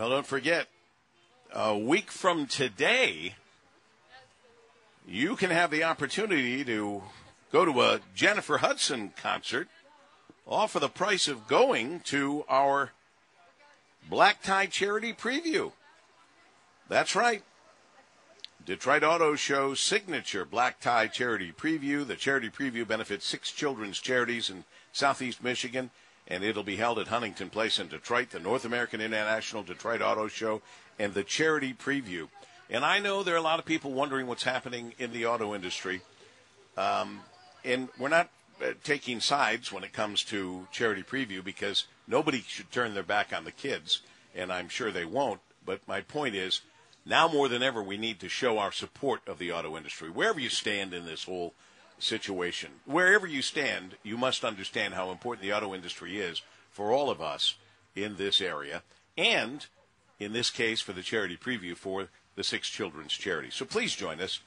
Well, don't forget, a week from today, you can have the opportunity to go to a Jennifer Hudson concert, all for the price of going to our Black Tie Charity Preview. That's right. Detroit Auto Show signature Black Tie Charity Preview. The charity preview benefits six children's charities in Southeast Michigan, and it'll be held at Huntington Place in Detroit, the North American International Detroit Auto Show, and the charity preview. And I know there are a lot of people wondering what's happening in the auto industry. Um, and we're not uh, taking sides when it comes to charity preview because nobody should turn their back on the kids, and I'm sure they won't. But my point is, now more than ever, we need to show our support of the auto industry. Wherever you stand in this whole situation, wherever you stand, you must understand how important the auto industry is for all of us in this area, and in this case, for the charity preview for the Six Children's Charity. So please join us.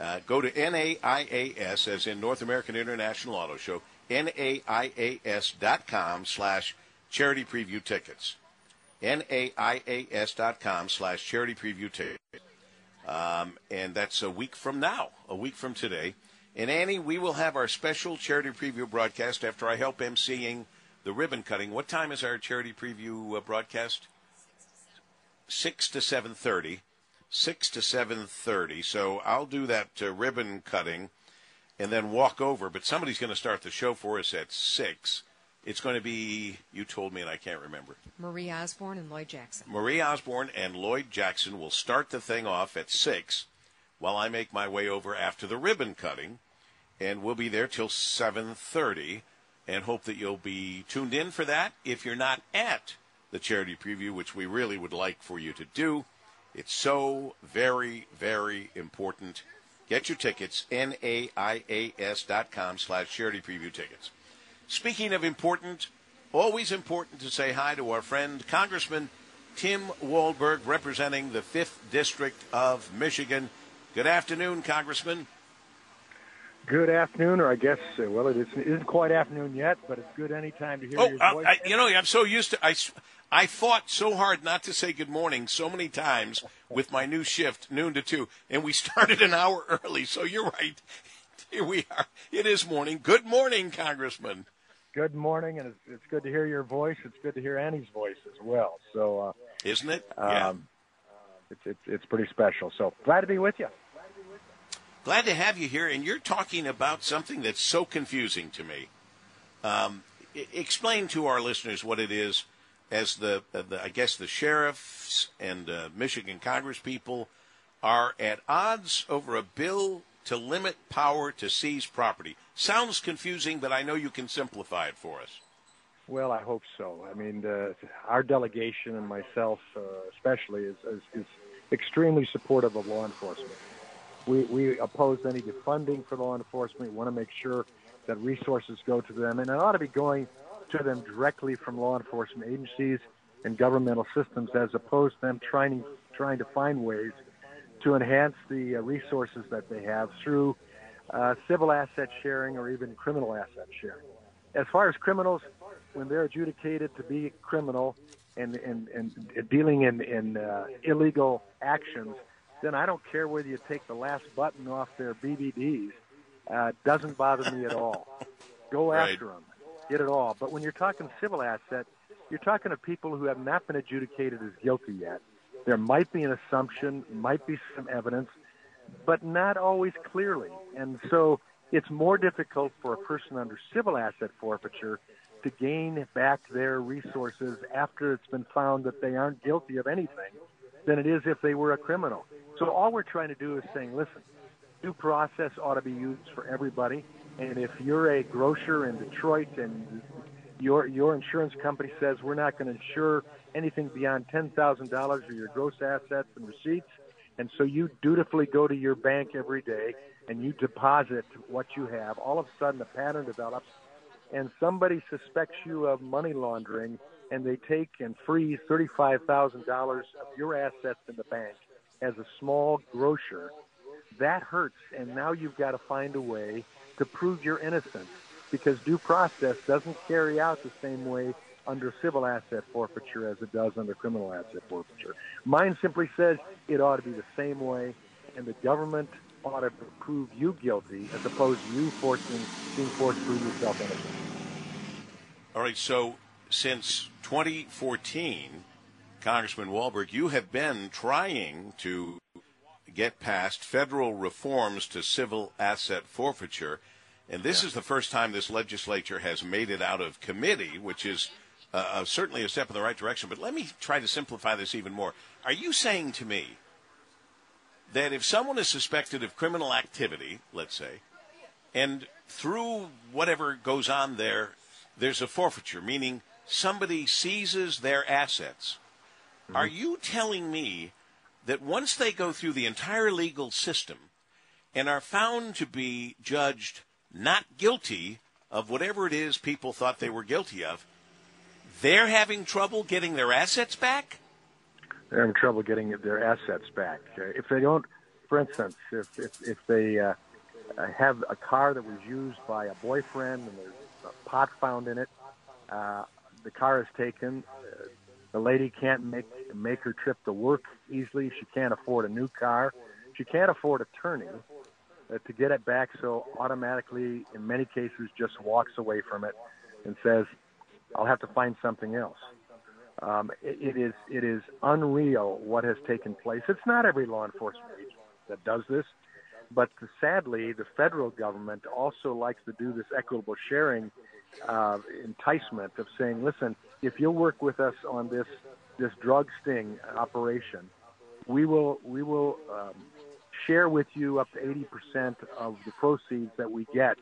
Uh, go to NAIAS, as in North American International Auto Show, NAIAS.com slash charity preview tickets. NAIAS.com slash charity preview tickets. Um, and that's a week from now, a week from today. And Annie, we will have our special charity preview broadcast after I help emceeing the ribbon cutting. What time is our charity preview uh, broadcast? Six to seven thirty. Six to seven thirty. So I'll do that uh, ribbon cutting, and then walk over. But somebody's going to start the show for us at six. It's going to be, you told me and I can't remember. Marie Osborne and Lloyd Jackson. Marie Osborne and Lloyd Jackson will start the thing off at 6 while I make my way over after the ribbon cutting. And we'll be there till 7.30 and hope that you'll be tuned in for that. If you're not at the charity preview, which we really would like for you to do, it's so very, very important. Get your tickets, N-A-I-A-S dot com slash charity preview tickets. Speaking of important, always important to say hi to our friend Congressman Tim Walberg, representing the 5th District of Michigan. Good afternoon, Congressman. Good afternoon, or I guess, uh, well, it isn't, it isn't quite afternoon yet, but it's good any time to hear oh, your uh, voice. I, you know, I'm so used to I, I fought so hard not to say good morning so many times with my new shift, noon to two, and we started an hour early. So you're right. Here we are. It is morning. Good morning, Congressman good morning, and it's, it's, good to hear your voice. It's good to hear Annie's voice as well. So, uh, isn't it? Um, yeah. It's, it's it's pretty special. So glad to be with you. Glad to have you here, and you're talking about something that's so confusing to me. Um, explain to our listeners what it is, as the, uh, the I guess the sheriffs and uh, Michigan Congress people are at odds over a bill to limit power to seize property. Sounds confusing, but I know you can simplify it for us. Well, I hope so. I mean, uh, our delegation and myself, uh, especially, is, is, is, extremely supportive of law enforcement. We, we oppose any defunding for law enforcement. We want to make sure that resources go to them, and it ought to be going to them directly from law enforcement agencies and governmental systems, as opposed to them trying trying to find ways to enhance the uh, resources that they have through uh, civil asset sharing or even criminal asset sharing. As far as criminals, when they're adjudicated to be criminal and, and, and dealing in, in uh, illegal actions, then I don't care whether you take the last button off their BVDs. Uh, doesn't bother me at all. Go right. after them. Get it all. But when you're talking civil asset, you're talking to people who have not been adjudicated as guilty yet. There might be an assumption, might be some evidence, but not always clearly. And so it's more difficult for a person under civil asset forfeiture to gain back their resources after it's been found that they aren't guilty of anything than it is if they were a criminal. So all we're trying to do is saying, listen, due process ought to be used for everybody. And if you're a grocer in Detroit and your your insurance company says we're not going to insure anything beyond $10,000 of your gross assets and receipts. And so you dutifully go to your bank every day and you deposit what you have. All of a sudden, a pattern develops, and somebody suspects you of money laundering, and they take and freeze $35,000 of your assets in the bank as a small grocer. That hurts, and now you've got to find a way to prove your innocence because due process doesn't carry out the same way under civil asset forfeiture as it does under criminal asset forfeiture. Mine simply says it ought to be the same way, and the government ought to prove you guilty as opposed to you forcing being forced to prove yourself innocent. All right. So since 2014, Congressman Walberg, you have been trying to get past federal reforms to civil asset forfeiture. And this yeah. is the first time this legislature has made it out of committee, which is uh, uh, certainly a step in the right direction. But let me try to simplify this even more. Are you saying to me that if someone is suspected of criminal activity, let's say, and through whatever goes on there, there's a forfeiture, meaning somebody seizes their assets. Mm-hmm. Are you telling me that once they go through the entire legal system and are found to be judged not guilty of whatever it is people thought they were guilty of, they're having trouble getting their assets back? They're having trouble getting their assets back. If they don't, for instance, if, if, if they uh, have a car that was used by a boyfriend and there's a pot found in it, uh, the car is taken. Uh, the lady can't make make her trip to work easily. She can't afford a new car. She can't afford attorney uh, to get it back. So automatically, in many cases, just walks away from it and says, "I'll have to find something else." Um, it, it is it is unreal what has taken place. It's not every law enforcement agent that does this, but sadly, the federal government also likes to do this equitable sharing uh, enticement of saying, listen, if you'll work with us on this this drug sting operation, we will we will um, share with you up to 80% of the proceeds that we get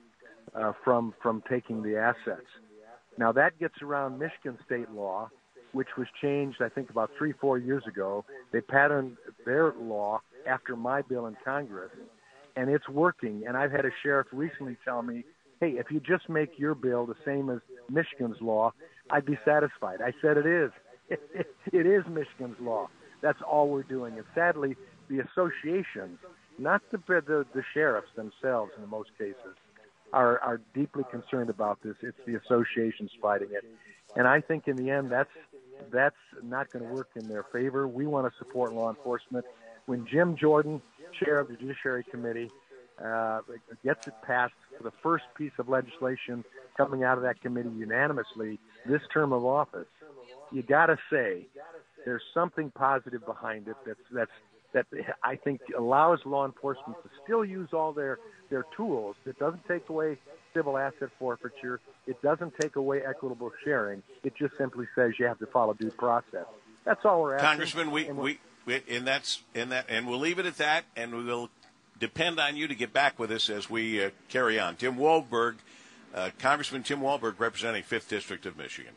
uh, from from taking the assets. Now that gets around Michigan state law, which was changed I think about three four years ago. They patterned their law after my bill in Congress, and it's working. And I've had a sheriff recently tell me hey, if you just make your bill the same as Michigan's law, I'd be satisfied. I said it is. it is Michigan's law. That's all we're doing. And sadly, the associations, not the, the, the sheriffs themselves in most cases, are, are deeply concerned about this. It's the associations fighting it. And I think in the end, that's, that's not going to work in their favor. We want to support law enforcement. When Jim Jordan, chair of the Judiciary Committee, uh, gets it passed for the first piece of legislation coming out of that committee unanimously this term of office, you got to say there's something positive behind it that's that's that I think allows law enforcement to still use all their their tools. It doesn't take away civil asset forfeiture. It doesn't take away equitable sharing. It just simply says you have to follow due process. That's all we're asking. Congressman, we, we, we and that's and that and we'll leave it at that, and we will depend on you to get back with us as we uh, carry on. Tim Walberg, uh, Congressman Tim Walberg, representing 5th District of Michigan.